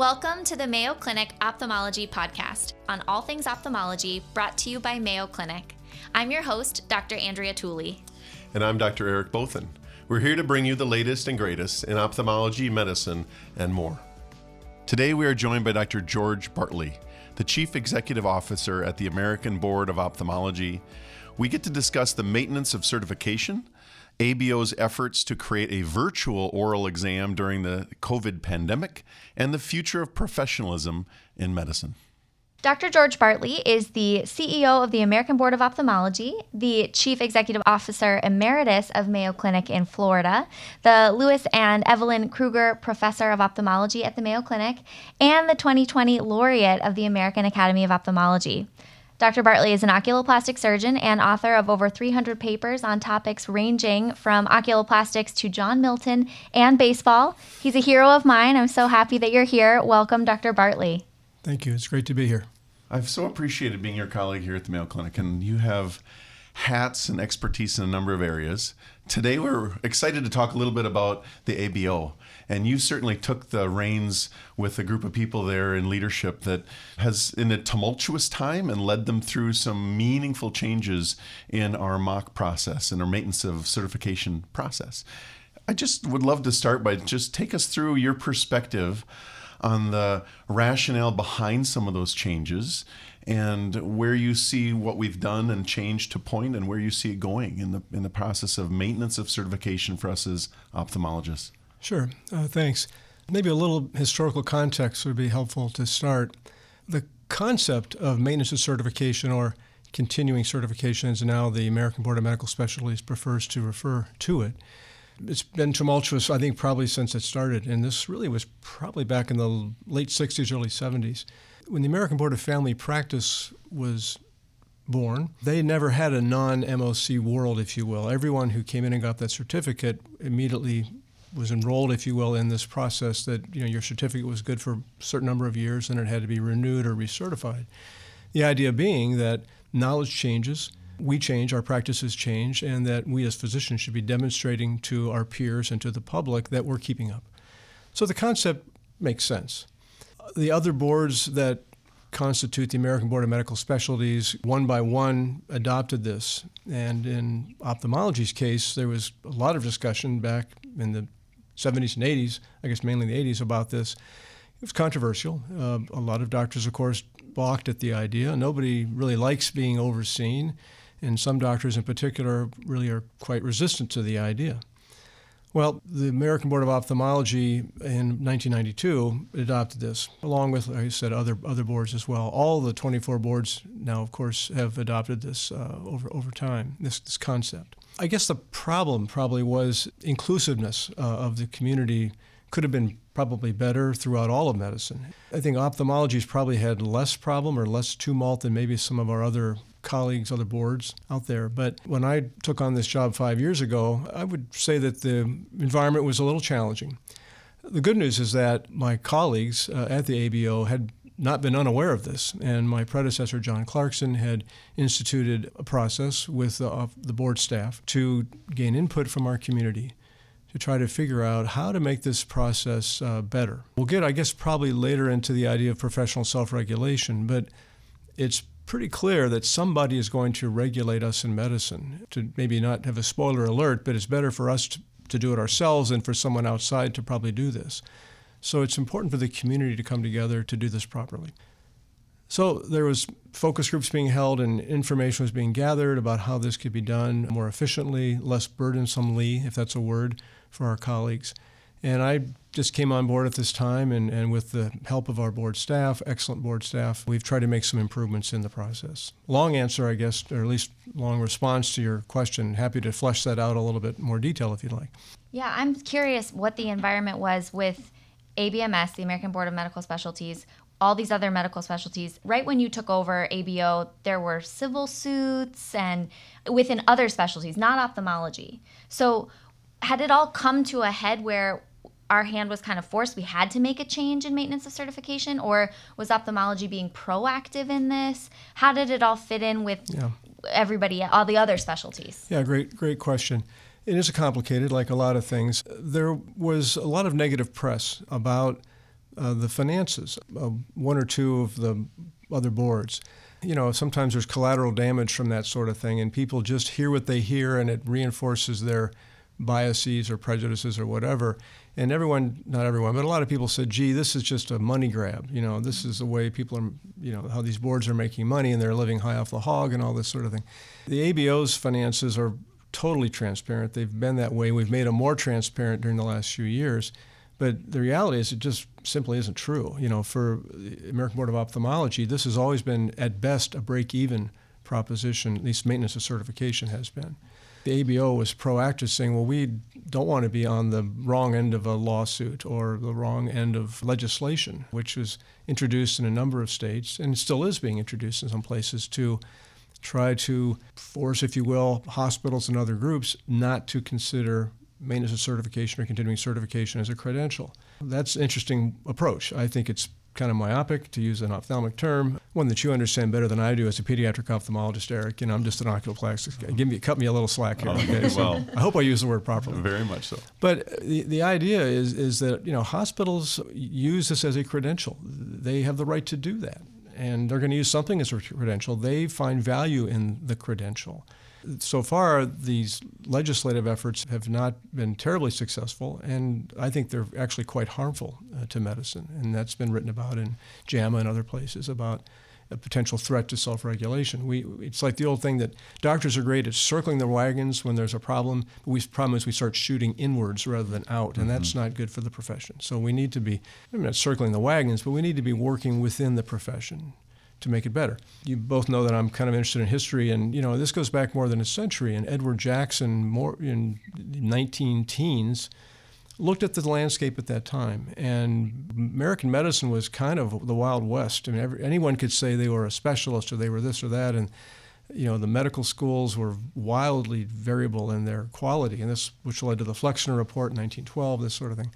Welcome to the Mayo Clinic Ophthalmology Podcast on all things ophthalmology brought to you by Mayo Clinic. I'm your host, Dr. Andrea Tooley. And I'm Dr. Eric Bothun. We're here to bring you the latest and greatest in ophthalmology, medicine, and more. Today we are joined by Dr. George Bartley, the Chief Executive Officer at the American Board of Ophthalmology. We get to discuss the maintenance of certification ABO's efforts to create a virtual oral exam during the COVID pandemic, and the future of professionalism in medicine. Dr. George Bartley is the CEO of the American Board of Ophthalmology, the Chief Executive Officer Emeritus of Mayo Clinic in Florida, the Lewis and Evelyn Kruger Professor of Ophthalmology at the Mayo Clinic, and the 2020 Laureate of the American Academy of Ophthalmology. Dr. Bartley is an oculoplastic surgeon and author of over 300 papers on topics ranging from oculoplastics to John Milton and baseball. He's a hero of mine. I'm so happy that you're here. Welcome, Dr. Bartley. Thank you. It's great to be here. I've so appreciated being your colleague here at the Mayo Clinic, and you have hats and expertise in a number of areas. Today, we're excited to talk a little bit about the ABO and you certainly took the reins with a group of people there in leadership that has, in a tumultuous time, and led them through some meaningful changes in our mock process and our maintenance of certification process. I just would love to start by just take us through your perspective on the rationale behind some of those changes and where you see what we've done and changed to point and where you see it going in the in the process of maintenance of certification for us as ophthalmologists. Sure, uh, thanks. Maybe a little historical context would be helpful to start. The concept of maintenance of certification or continuing certification, as now the American Board of Medical Specialties prefers to refer to it, it's been tumultuous, I think, probably since it started. And this really was probably back in the late 60s, early 70s. When the American Board of Family Practice was born, they never had a non MOC world, if you will. Everyone who came in and got that certificate immediately was enrolled, if you will, in this process that you know your certificate was good for a certain number of years and it had to be renewed or recertified. The idea being that knowledge changes, we change, our practices change, and that we as physicians should be demonstrating to our peers and to the public that we're keeping up. So the concept makes sense. The other boards that constitute the American Board of Medical Specialties, one by one adopted this. And in ophthalmology's case, there was a lot of discussion back in the 70s and 80s, I guess mainly the 80s, about this. It was controversial. Uh, a lot of doctors, of course, balked at the idea. Nobody really likes being overseen, and some doctors in particular really are quite resistant to the idea. Well, the American Board of Ophthalmology in 1992 adopted this, along with, like I said, other other boards as well. All the 24 boards now, of course, have adopted this uh, over over time. This this concept. I guess the problem probably was inclusiveness uh, of the community could have been probably better throughout all of medicine. I think ophthalmology's probably had less problem or less tumult than maybe some of our other colleagues, other boards out there. But when I took on this job five years ago, I would say that the environment was a little challenging. The good news is that my colleagues uh, at the ABO had not been unaware of this. And my predecessor, John Clarkson, had instituted a process with uh, the board staff to gain input from our community to try to figure out how to make this process uh, better. We'll get, I guess, probably later into the idea of professional self regulation, but it's pretty clear that somebody is going to regulate us in medicine. To maybe not have a spoiler alert, but it's better for us to, to do it ourselves than for someone outside to probably do this. So it's important for the community to come together to do this properly. So there was focus groups being held and information was being gathered about how this could be done more efficiently, less burdensomely, if that's a word, for our colleagues. And I just came on board at this time, and, and with the help of our board staff, excellent board staff, we've tried to make some improvements in the process. Long answer, I guess, or at least long response to your question. Happy to flesh that out a little bit more detail if you'd like. Yeah, I'm curious what the environment was with ABMS, the American Board of Medical Specialties, all these other medical specialties. Right when you took over ABO, there were civil suits and within other specialties, not ophthalmology. So, had it all come to a head where our hand was kind of forced, we had to make a change in maintenance of certification, or was ophthalmology being proactive in this? How did it all fit in with yeah. everybody, all the other specialties? Yeah, great, great question. It is complicated, like a lot of things. There was a lot of negative press about uh, the finances of one or two of the other boards. You know, sometimes there's collateral damage from that sort of thing, and people just hear what they hear, and it reinforces their biases or prejudices or whatever. And everyone, not everyone, but a lot of people said, gee, this is just a money grab. You know, this is the way people are, you know, how these boards are making money and they're living high off the hog and all this sort of thing. The ABO's finances are totally transparent. They've been that way. We've made them more transparent during the last few years. But the reality is, it just simply isn't true. You know, for the American Board of Ophthalmology, this has always been, at best, a break even proposition, at least maintenance of certification has been. The ABO was proactive, saying, well, we don't want to be on the wrong end of a lawsuit or the wrong end of legislation, which was introduced in a number of states and still is being introduced in some places to try to force, if you will, hospitals and other groups not to consider maintenance of certification or continuing certification as a credential. That's an interesting approach. I think it's kind of myopic, to use an ophthalmic term, one that you understand better than I do as a pediatric ophthalmologist, Eric. You know, I'm just an oculoplastic guy. Give me, cut me a little slack here. Oh, okay? So well, I hope I use the word properly. Very much so. But the, the idea is, is that, you know, hospitals use this as a credential. They have the right to do that. And they're going to use something as a credential. They find value in the credential. So far, these legislative efforts have not been terribly successful, and I think they're actually quite harmful uh, to medicine. And that's been written about in JAMA and other places about a potential threat to self-regulation. We, it's like the old thing that doctors are great at circling the wagons when there's a problem. But we problem is we start shooting inwards rather than out, and mm-hmm. that's not good for the profession. So we need to be, I'm not circling the wagons, but we need to be working within the profession to make it better. You both know that I'm kind of interested in history, and you know this goes back more than a century. And Edward Jackson, more in 19 teens, looked at the landscape at that time, and American medicine was kind of the Wild West. I mean, every, anyone could say they were a specialist or they were this or that, and you know the medical schools were wildly variable in their quality, and this which led to the Flexner Report in 1912, this sort of thing.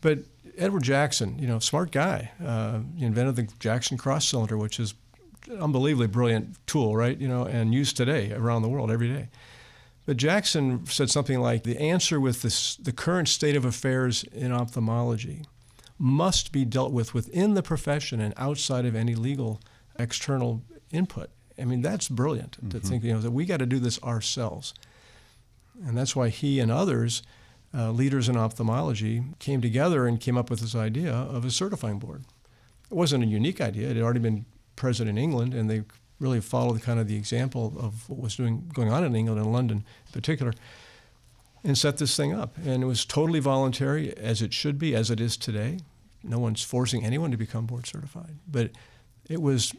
But Edward Jackson, you know, smart guy, uh, invented the Jackson cross cylinder, which is an unbelievably brilliant tool, right? You know, and used today around the world every day. But Jackson said something like the answer with this, the current state of affairs in ophthalmology must be dealt with within the profession and outside of any legal external input. I mean, that's brilliant mm-hmm. to think, you know, that we got to do this ourselves. And that's why he and others uh, leaders in ophthalmology came together and came up with this idea of a certifying board. It wasn't a unique idea; it had already been present in England, and they really followed kind of the example of what was doing going on in England and London in particular, and set this thing up. And it was totally voluntary, as it should be, as it is today. No one's forcing anyone to become board certified, but it was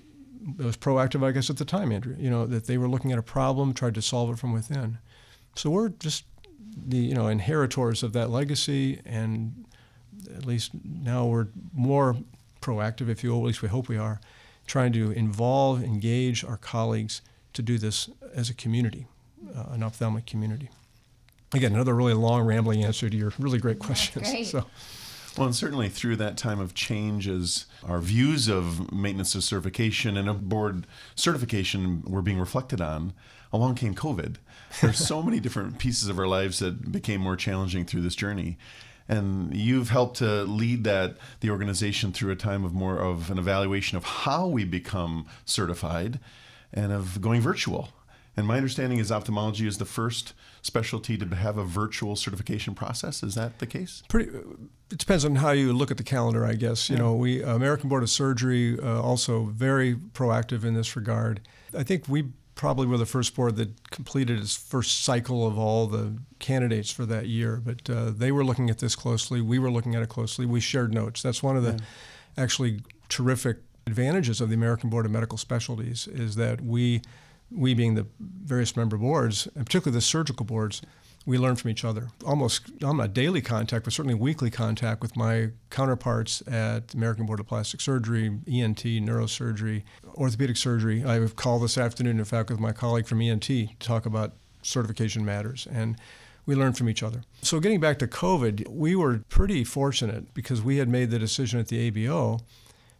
it was proactive, I guess, at the time, Andrea. You know that they were looking at a problem, tried to solve it from within. So we're just the you know inheritors of that legacy, and at least now we're more proactive, if you will. At least we hope we are, trying to involve, engage our colleagues to do this as a community, uh, an ophthalmic community. Again, another really long, rambling answer to your really great questions. Great. So. Well, and certainly through that time of change, as our views of maintenance of certification and of board certification were being reflected on, along came COVID. There's so many different pieces of our lives that became more challenging through this journey. And you've helped to lead that the organization through a time of more of an evaluation of how we become certified and of going virtual. And my understanding is ophthalmology is the first specialty to have a virtual certification process. Is that the case? Pretty. It depends on how you look at the calendar, I guess. You yeah. know, we American Board of Surgery uh, also very proactive in this regard. I think we probably were the first board that completed its first cycle of all the candidates for that year. But uh, they were looking at this closely. We were looking at it closely. We shared notes. That's one of the yeah. actually terrific advantages of the American Board of Medical Specialties is that we, we being the various member boards, and particularly the surgical boards, we learn from each other. Almost, I'm not daily contact, but certainly weekly contact with my counterparts at American Board of Plastic Surgery, ENT, neurosurgery, orthopedic surgery. I have called this afternoon, in fact, with my colleague from ENT to talk about certification matters. And we learn from each other. So, getting back to COVID, we were pretty fortunate because we had made the decision at the ABO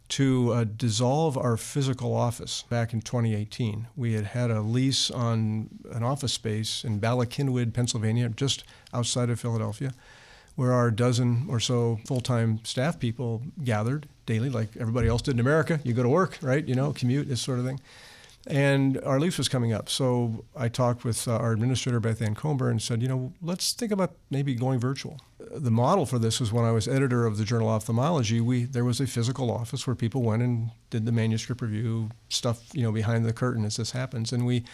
to uh, dissolve our physical office back in 2018. We had had a lease on an office space in Bala Cynwyd, Pennsylvania, just outside of Philadelphia. where our dozen or so full-time staff people gathered daily, like everybody else did in America. You go to work, right? You know, commute, this sort of thing. And our lease was coming up. So I talked with uh, our administrator, Beth Ann Comber, and said, you know, let's think about maybe going virtual. The model for this was when I was editor of the Journal of Ophthalmology, we there was a physical office where people went and did the manuscript review, stuff, you know, behind the curtain as this happens. And we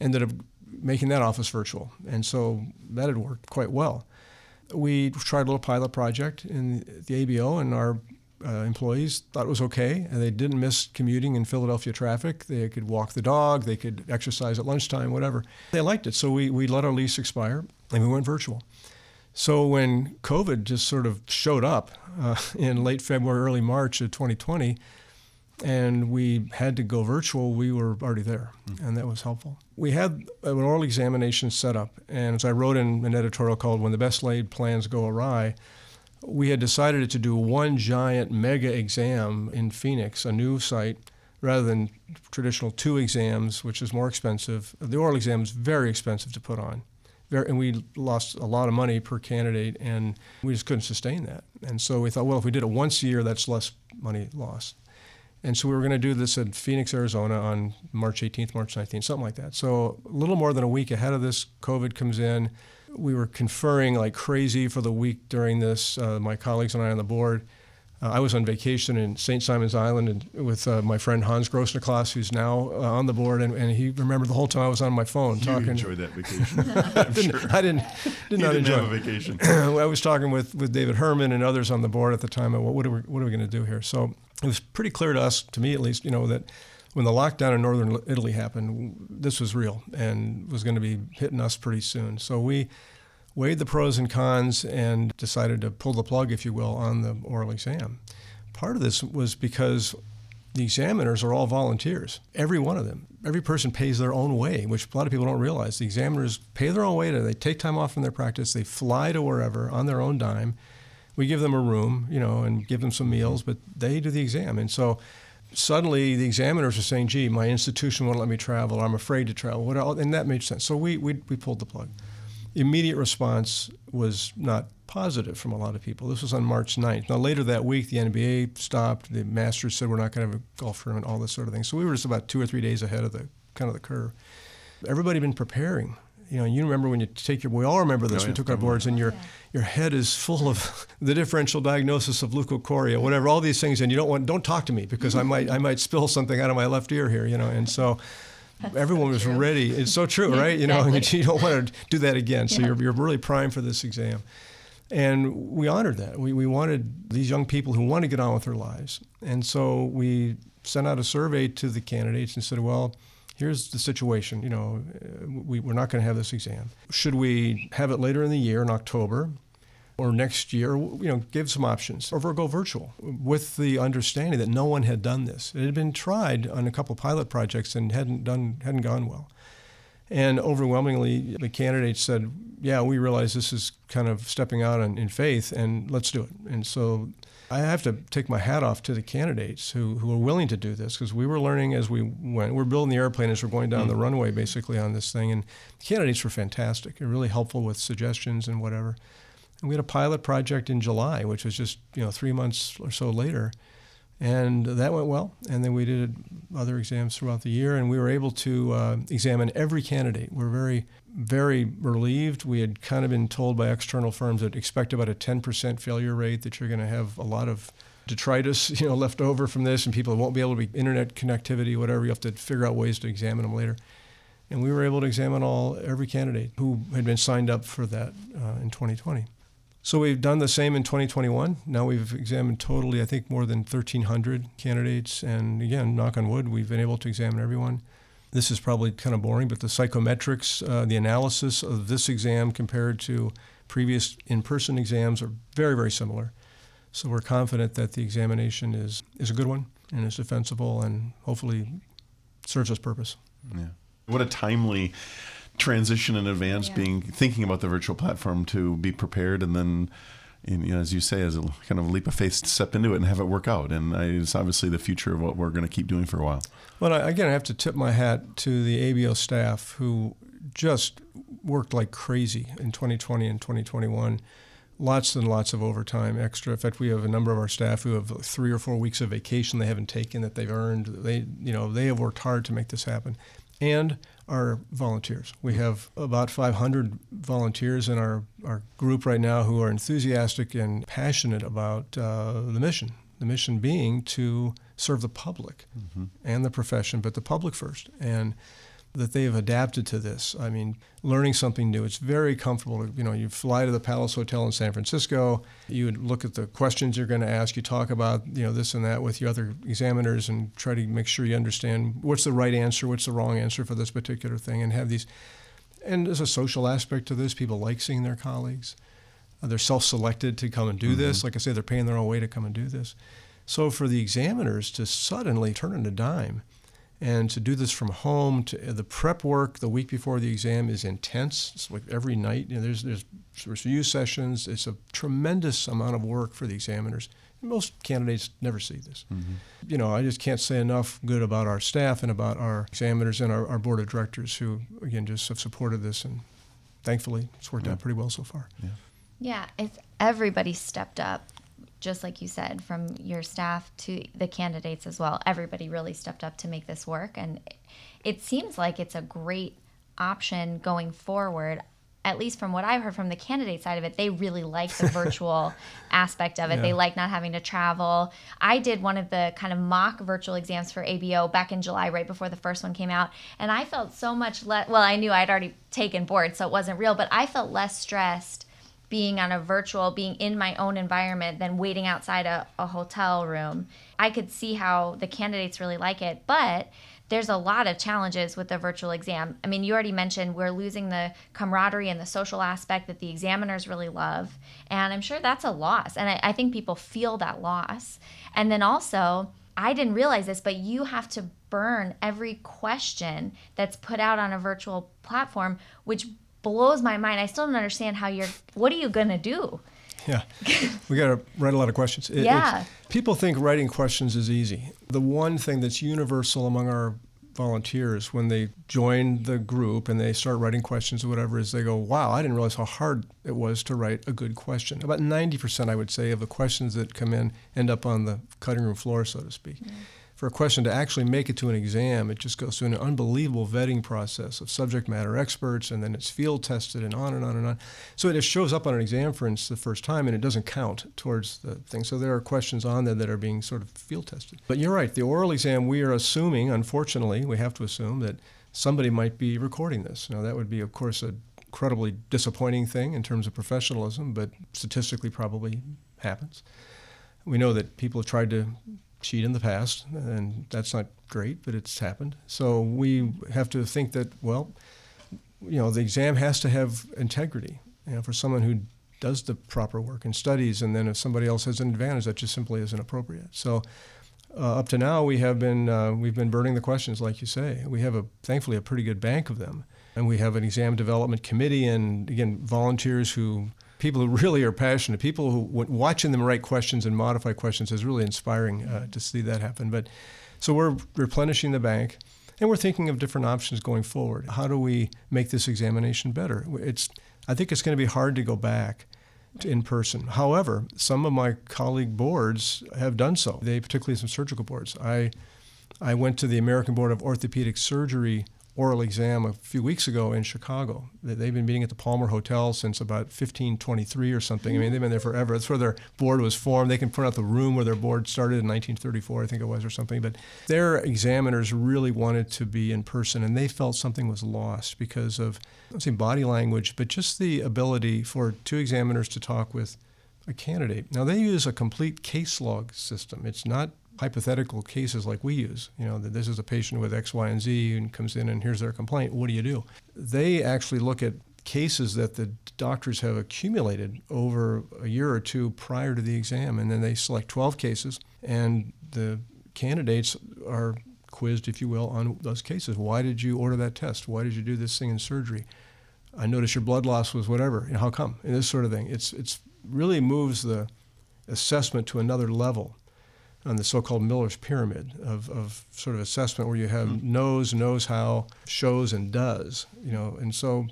ended up making that office virtual. And so that had worked quite well. We tried a little pilot project in the ABO, and our uh, employees thought it was okay, and they didn't miss commuting in Philadelphia traffic. They could walk the dog, they could exercise at lunchtime, whatever. They liked it, so we, we let our lease expire and we went virtual. So when COVID just sort of showed up uh, in late February, early March of 2020, and we had to go virtual, we were already there, mm-hmm. and that was helpful. We had an oral examination set up, and as I wrote in an editorial called When the Best Laid Plans Go Awry, we had decided to do one giant mega exam in Phoenix, a new site, rather than traditional two exams, which is more expensive. The oral exam is very expensive to put on. and we lost a lot of money per candidate, and we just couldn't sustain that. And so we thought, well, if we did it once a year, that's less money lost. And so we were going to do this in Phoenix, Arizona on March 18th, March 19th, something like that. So a little more than a week ahead of this, COVID comes in we were conferring like crazy for the week during this. Uh, my colleagues and I on the board. Uh, I was on vacation in St. Simon's Island and with uh, my friend Hans Grossniklaus, who's now uh, on the board, and, and, he remembered the whole time I was on my phone you talking. enjoyed that vacation. I, didn't, sure. I didn't. Did not didn't enjoy have a vacation. I was talking with, with David Herman and others on the board at the time. Well, what are we what are we going to do here? So it was pretty clear to us, to me at least, you know that when the lockdown in northern Italy happened, this was real and was going to be hitting us pretty soon. So we weighed the pros and cons and decided to pull the plug, if you will, on the oral exam. Part of this was because the examiners are all volunteers, every one of them. Every person pays their own way, which a lot of people don't realize. The examiners pay their own way. They take time off from their practice. They fly to wherever on their own dime. We give them a room, you know, and give them some meals, but they do the exam. And so suddenly the examiners are saying, gee, my institution won't let me travel. I'm afraid to travel. And that made sense. So we, we, we pulled the plug immediate response was not positive from a lot of people. This was on March 9th. Now, later that week, the NBA stopped. The Masters said we're not going to have a golf tournament, all this sort of thing. So we were just about two or three days ahead of the kind of the curve. Everybody had been preparing. You know, you remember when you take your, we all remember this, oh, yeah, we took our boards, and your, your head is full of the differential diagnosis of leukocoria, whatever, all these things, and you don't want, don't talk to me because I might, I might spill something out of my left ear here, you know, and so that's everyone so was true. ready. It's so true, right? You know, you don't want to do that again. So yeah. you're, you're really primed for this exam. And we honored that. We, we wanted these young people who want to get on with their lives. And so we sent out a survey to the candidates and said, well, here's the situation. You know, we, we're not going to have this exam. Should we have it later in the year in October? or next year, you know, give some options, or go virtual with the understanding that no one had done this. It had been tried on a couple pilot projects and hadn't done hadn't gone well. And overwhelmingly, the candidates said, "Yeah, we realize this is kind of stepping out in, in faith, and let's do it." And so, I have to take my hat off to the candidates who, who were willing to do this because we were learning as we went. We're building the airplane as we're going down mm-hmm. the runway, basically on this thing. And the candidates were fantastic. They're really helpful with suggestions and whatever. And we had a pilot project in July, which was just you know three months or so later, and that went well. And then we did other exams throughout the year, and we were able to uh, examine every candidate. We're very, very relieved. We had kind of been told by external firms that expect about a 10% failure rate, that you're going to have a lot of detritus, you know, left over from this, and people won't be able to be internet connectivity, whatever. You have to figure out ways to examine them later. And we were able to examine all every candidate who had been signed up for that uh, in 2020. So we've done the same in 2021. Now we've examined totally, I think, more than 1,300 candidates. And again, knock on wood, we've been able to examine everyone. This is probably kind of boring, but the psychometrics, uh, the analysis of this exam compared to previous in person exams are very, very similar. So we're confident that the examination is, is a good one and is defensible and hopefully serves its purpose. Yeah. What a timely transition in advance, yeah. being thinking about the virtual platform to be prepared, and then, you know, as you say, as a kind of leap of faith, step into it and have it work out. And it's obviously the future of what we're going to keep doing for a while. Well, again, I have to tip my hat to the ABO staff who just worked like crazy in 2020 and 2021 lots and lots of overtime extra. In fact, we have a number of our staff who have three or four weeks of vacation they haven't taken that they've earned. They, you know, they have worked hard to make this happen, and our volunteers. We have about 500 volunteers in our, our group right now who are enthusiastic and passionate about uh, the mission. The mission being to serve the public mm-hmm. and the profession, but the public first. And that they have adapted to this. I mean, learning something new. It's very comfortable. You know, you fly to the Palace Hotel in San Francisco. You would look at the questions you're going to ask. You talk about you know this and that with your other examiners and try to make sure you understand what's the right answer, what's the wrong answer for this particular thing, and have these. And there's a social aspect to this. People like seeing their colleagues. Uh, they're self-selected to come and do mm-hmm. this. Like I say, they're paying their own way to come and do this. So for the examiners to suddenly turn into dime and to do this from home, to the prep work the week before the exam is intense. It's like every night. You know, there's there's review sessions. It's a tremendous amount of work for the examiners. Most candidates never see this. Mm-hmm. You know, I just can't say enough good about our staff and about our examiners and our, our board of directors who, again, just have supported this. And thankfully, it's worked yeah. out pretty well so far. Yeah. Yeah, it's everybody stepped up just like you said, from your staff to the candidates as well. Everybody really stepped up to make this work. And it seems like it's a great option going forward. At least from what I've heard from the candidate side of it, they really like the virtual aspect of it. Yeah. They like not having to travel. I did one of the kind of mock virtual exams for ABO back in July, right before the first one came out. And I felt so much less, well, I knew I'd already taken board, so it wasn't real, but I felt less stressed being on a virtual, being in my own environment than waiting outside a, a hotel room. I could see how the candidates really like it, but there's a lot of challenges with the virtual exam. I mean, you already mentioned we're losing the camaraderie and the social aspect that the examiners really love. And I'm sure that's a loss. And I, I think people feel that loss. And then also, I didn't realize this, but you have to burn every question that's put out on a virtual platform, which blows my mind. I still don't understand how you're. What are you gonna do? Yeah, we got to write a lot of questions. It, yeah. People think writing questions is easy. The one thing that's universal among our volunteers when they join the group and they start writing questions or whatever is they go, wow, I didn't realize how hard it was to write a good question. About 90%, I would say, of the questions that come in end up on the cutting room floor, so to speak. Mm-hmm for a question to actually make it to an exam, it just goes through an unbelievable vetting process of subject matter experts, and then it's field tested, and on and on and on. So it just shows up on an exam, for instance, the first time, and it doesn't count towards the thing. So there are questions on there that are being sort of field tested. But you're right, the oral exam, we are assuming, unfortunately, we have to assume that somebody might be recording this. Now, that would be, of course, an incredibly disappointing thing in terms of professionalism, but statistically probably happens. We know that people have tried to cheat in the past, and that's not great, but it's happened. So we have to think that, well, you know, the exam has to have integrity. You know, for someone who does the proper work and studies, and then if somebody else has an advantage, that just simply isn't appropriate. So. Uh, up to now, we have been uh, we've been burning the questions, like you say. We have a thankfully a pretty good bank of them, and we have an exam development committee, and again, volunteers who people who really are passionate, people who watching them write questions and modify questions is really inspiring uh, to see that happen. But so we're replenishing the bank, and we're thinking of different options going forward. How do we make this examination better? It's I think it's going to be hard to go back in person. However, some of my colleague boards have done so. They particularly some surgical boards. I I went to the American Board of Orthopedic Surgery oral exam a few weeks ago in Chicago. They've been meeting at the Palmer Hotel since about 1523 or something. I mean, they've been there forever. That's where their board was formed. They can point out the room where their board started in 1934, I think it was, or something. But their examiners really wanted to be in person, and they felt something was lost because of, I don't say body language, but just the ability for two examiners to talk with a candidate. Now, they use a complete case log system. It's not hypothetical cases like we use. You know, that this is a patient with X, Y, and Z and comes in and here's their complaint. What do you do? They actually look at cases that the doctors have accumulated over a year or two prior to the exam, and then they select 12 cases, and the candidates are quizzed, if you will, on those cases. Why did you order that test? Why did you do this thing in surgery? I noticed your blood loss was whatever. You know, how come? And this sort of thing. It's it's really moves the assessment to another level on the so-called Miller's pyramid of, of sort of assessment, where you have mm-hmm. knows, knows how, shows, and does. You know, and so,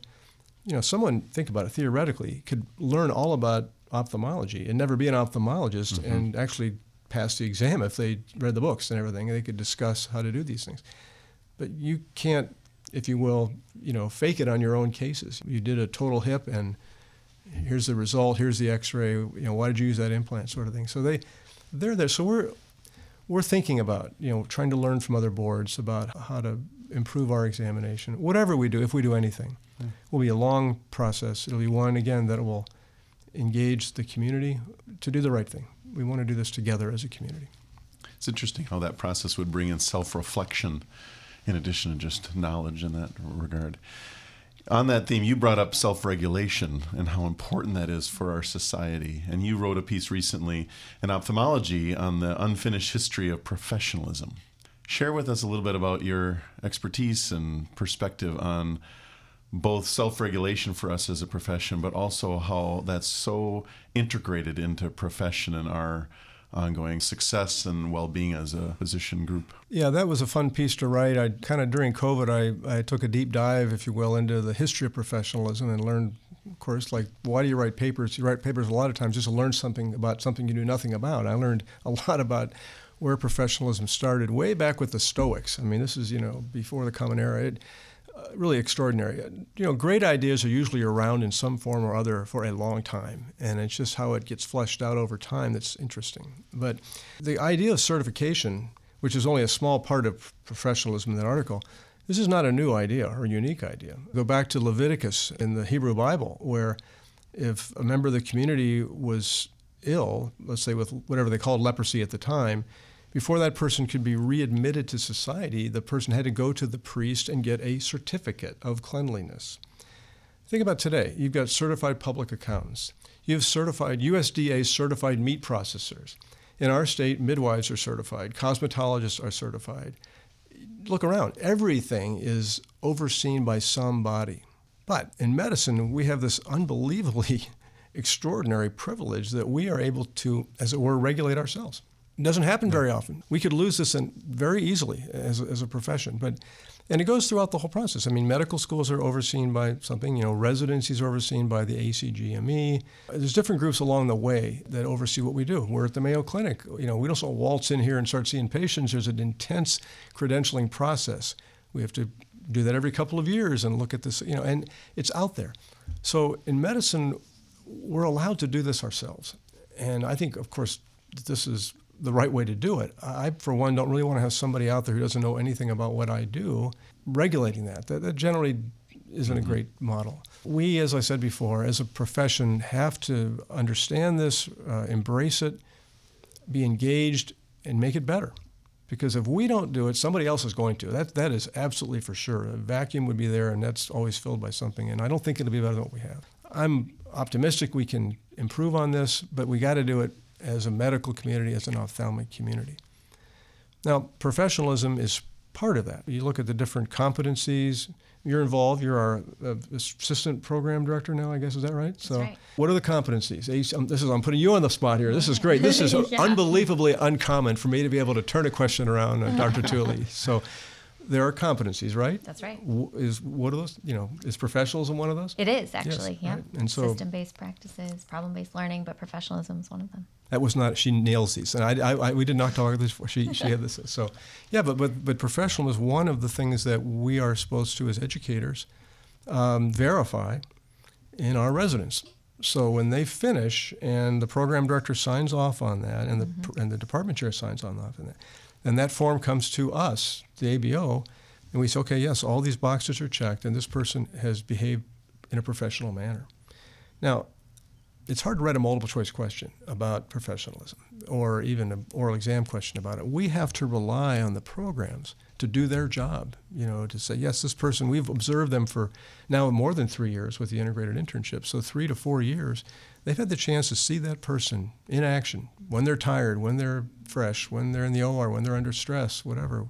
you know, someone think about it theoretically could learn all about ophthalmology and never be an ophthalmologist Mhm. and actually pass the exam if they read the books and everything. They could discuss how to do these things. But you can't, if you will, you know, fake it on your own cases. You did a total hip and here's the result, here's the x-ray, you know, why did you use that implant sort of thing. So they they're there. So we're we're thinking about, you know, trying to learn from other boards about how to improve our examination. Whatever we do, if we do anything, Yeah. will be a long process. It'll be one again that will engage the community to do the right thing. We want to do this together as a community. It's interesting how that process would bring in self reflection in addition to just knowledge in that regard. On that theme, you brought up self regulation and how important that is for our society. And you wrote a piece recently in ophthalmology on the unfinished history of professionalism. Share with us a little bit about your expertise and perspective on both self regulation for us as a profession, but also how that's so integrated into profession and our ongoing success and well being as a physician group. Yeah, that was a fun piece to write. I kind of during COVID, I, I took a deep dive, if you will, into the history of professionalism and learned, of course, like why do you write papers? You write papers a lot of times just to learn something about something you knew nothing about. I learned a lot about where professionalism started way back with the Stoics. I mean, this is you know before the Common Era. It, really extraordinary. You know, great ideas are usually around in some form or other for a long time, and it's just how it gets fleshed out over time that's interesting. But the idea of certification, which is only a small part of professionalism in that article, this is not a new idea or a unique idea. Go back to Leviticus in the Hebrew Bible, where if a member of the community was ill, let's say with whatever they called leprosy at the time, before that person could be readmitted to society, the person had to go to the priest and get a certificate of cleanliness. Think about today. You've got certified public accountants. You have certified USDA certified meat processors. In our state, midwives are certified, cosmetologists are certified. Look around. Everything is overseen by somebody. But in medicine, we have this unbelievably extraordinary privilege that we are able to, as it were, regulate ourselves. It doesn't happen very often. We could lose this in very easily as, as a profession, but and it goes throughout the whole process. I mean, medical schools are overseen by something. You know, residencies are overseen by the ACGME. There's different groups along the way that oversee what we do. We're at the Mayo Clinic. You know, we don't just waltz in here and start seeing patients. There's an intense credentialing process. We have to do that every couple of years and look at this. You know, and it's out there. So in medicine, we're allowed to do this ourselves. And I think, of course, this is the right way to do it. I, for one, don't really want to have somebody out there who doesn't know anything about what I do regulating that. That, that generally isn't mm-hmm. a great model. We, as I said before, as a profession, have to understand this, uh, embrace it, be engaged, and make it better. Because if we don't do it, somebody else is going to. That that is absolutely for sure. A vacuum would be there, and that's always filled by something. And I don't think it'll be better than what we have. I'm optimistic we can improve on this, but we got to do it as a medical community, as an ophthalmic community. Now, professionalism is part of that. You look at the different competencies. You're involved. You're our uh, assistant program director now, I guess. Is that right? That's so, right. what are the competencies? This is I'm putting you on the spot here. This is great. This is yeah. unbelievably uncommon for me to be able to turn a question around, uh, Dr. Tooley. So, there are competencies, right? That's right. Is what are those? You know, is professionalism one of those? It is actually. Yes, yeah. Right. And so system-based practices, problem-based learning, but professionalism is one of them. That was not. She nails these, and I, I, I we did not talk about this before. She, she had this. So, yeah, but but but professional is one of the things that we are supposed to, as educators, um, verify in our residents. So when they finish, and the program director signs off on that, and the mm-hmm. and the department chair signs on off on that, and that form comes to us, the ABO, and we say, okay, yes, all these boxes are checked, and this person has behaved in a professional manner. Now, it's hard to write a multiple choice question about professionalism or even an oral exam question about it. We have to rely on the programs to do their job, you know, to say, yes, this person, we've observed them for now more than three years with the integrated internship. So, three to four years, they've had the chance to see that person in action when they're tired, when they're fresh, when they're in the OR, when they're under stress, whatever,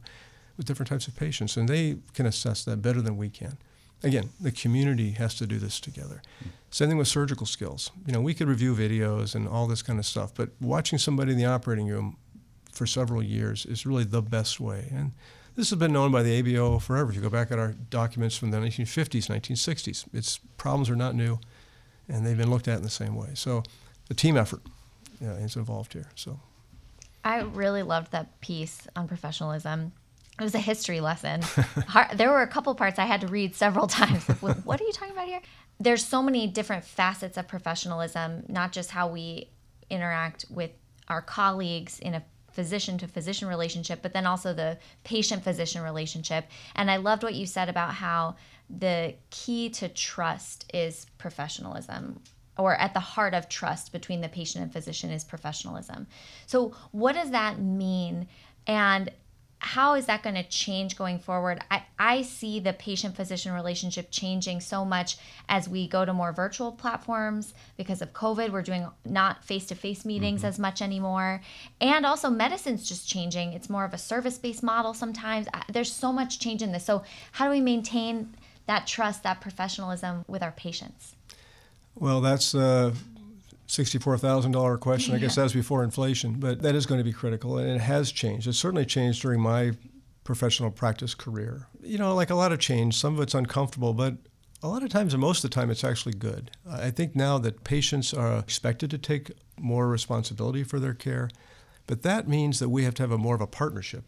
with different types of patients. And they can assess that better than we can. Again, the community has to do this together. Same thing with surgical skills. You know, we could review videos and all this kind of stuff, but watching somebody in the operating room for several years is really the best way. And this has been known by the ABO forever. If you go back at our documents from the 1950s, 1960s, its problems are not new, and they've been looked at in the same way. So the team effort uh, is involved here. So I really loved that piece on professionalism. It was a history lesson. There were a couple parts I had to read several times. what are you talking about here? There's so many different facets of professionalism, not just how we interact with our colleagues in a physician to physician relationship, but then also the patient physician relationship. And I loved what you said about how the key to trust is professionalism or at the heart of trust between the patient and physician is professionalism. So, what does that mean? And how is that going to change going forward? I, I see the patient physician relationship changing so much as we go to more virtual platforms because of COVID. We're doing not face to face meetings mm-hmm. as much anymore. And also, medicine's just changing. It's more of a service based model sometimes. There's so much change in this. So, how do we maintain that trust, that professionalism with our patients? Well, that's uh, $64,000 question. Yeah. I guess that's before inflation, but that is going to be critical, and it has changed. It's certainly changed during my professional practice career. You know, like a lot of change, some of it's uncomfortable, but a lot of times, and most of the time, it's actually good. I think now that patients are expected to take more responsibility for their care, but that means that we have to have a more of a partnership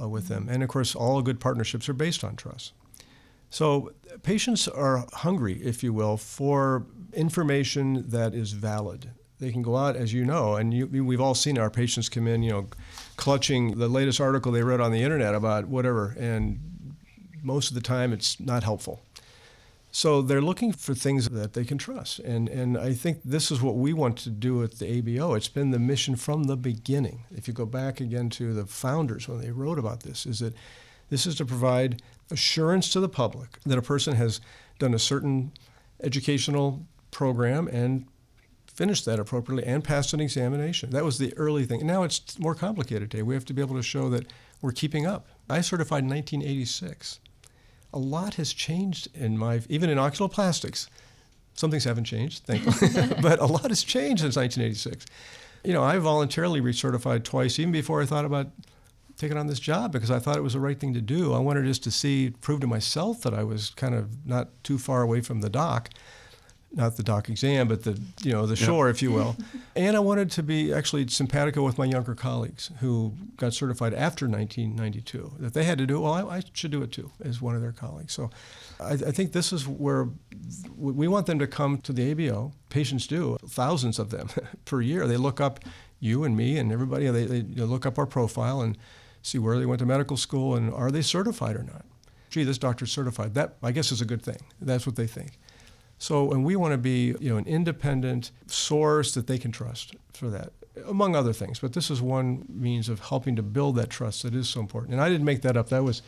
uh, with them. And of course, all good partnerships are based on trust. So patients are hungry, if you will, for information that is valid. They can go out, as you know, and you, we've all seen our patients come in, you know, clutching the latest article they read on the internet about whatever, and most of the time it's not helpful. So they're looking for things that they can trust. And, and I think this is what we want to do at the ABO. It's been the mission from the beginning. If you go back again to the founders when they wrote about this, is that this is to provide assurance to the public that a person has done a certain educational program and finished that appropriately and passed an examination. That was the early thing. Now it's more complicated today. We have to be able to show that we're keeping up. I certified in 1986. A lot has changed in my, even in oculoplastics. Some things haven't changed, thankfully, but a lot has changed since 1986. You know, I voluntarily recertified twice, even before I thought about taking on this job because I thought it was the right thing to do. I wanted just to see, prove to myself that I was kind of not too far away from the dock, not the dock exam, but the you know the shore, if you will. and I wanted to be actually simpatico with my younger colleagues who got certified after 1992. That they had to do it, well, I, I should do it too, as one of their colleagues. So I, I think this is where we want them to come to the ABO. Patients do, thousands of them per year. They look up you and me and everybody. They, they look up our profile and see where they went to medical school and are they certified or not. Gee, this doctor's certified. That I guess is a good thing. That's what they think. So, and we want to be, you know, an independent source that they can trust for that, among other things. But this is one means of helping to build that trust that is so important. And I didn't make that up. That was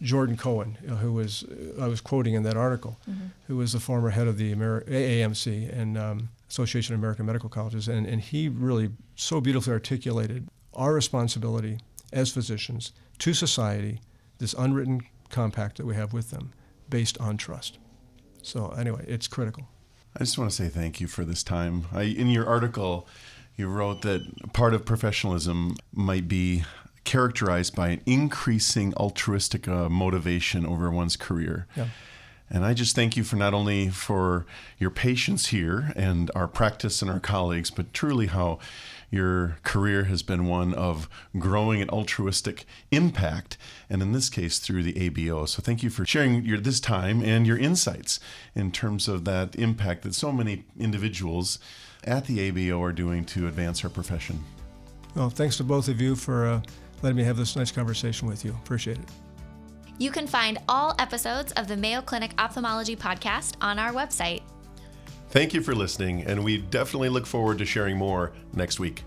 Jordan Cohen, who was I was quoting in that article, mm-hmm. who was the former head of the Ameri- AAMC and um, Association of American Medical Colleges, and, and he really so beautifully articulated our responsibility as physicians to society, this unwritten compact that we have with them based on trust. So, anyway, it's critical. I just want to say thank you for this time. I, in your article, you wrote that part of professionalism might be characterized by an increasing altruistic uh, motivation over one's career. Yeah. And I just thank you for not only for your patience here and our practice and our colleagues, but truly how your career has been one of growing an altruistic impact, and in this case, through the ABO. So thank you for sharing your this time and your insights in terms of that impact that so many individuals at the ABO are doing to advance our profession. Well, thanks to both of you for uh, letting me have this nice conversation with you. Appreciate it. You can find all episodes of the Mayo Clinic Ophthalmology Podcast on our website, Thank you for listening, and we definitely look forward to sharing more next week.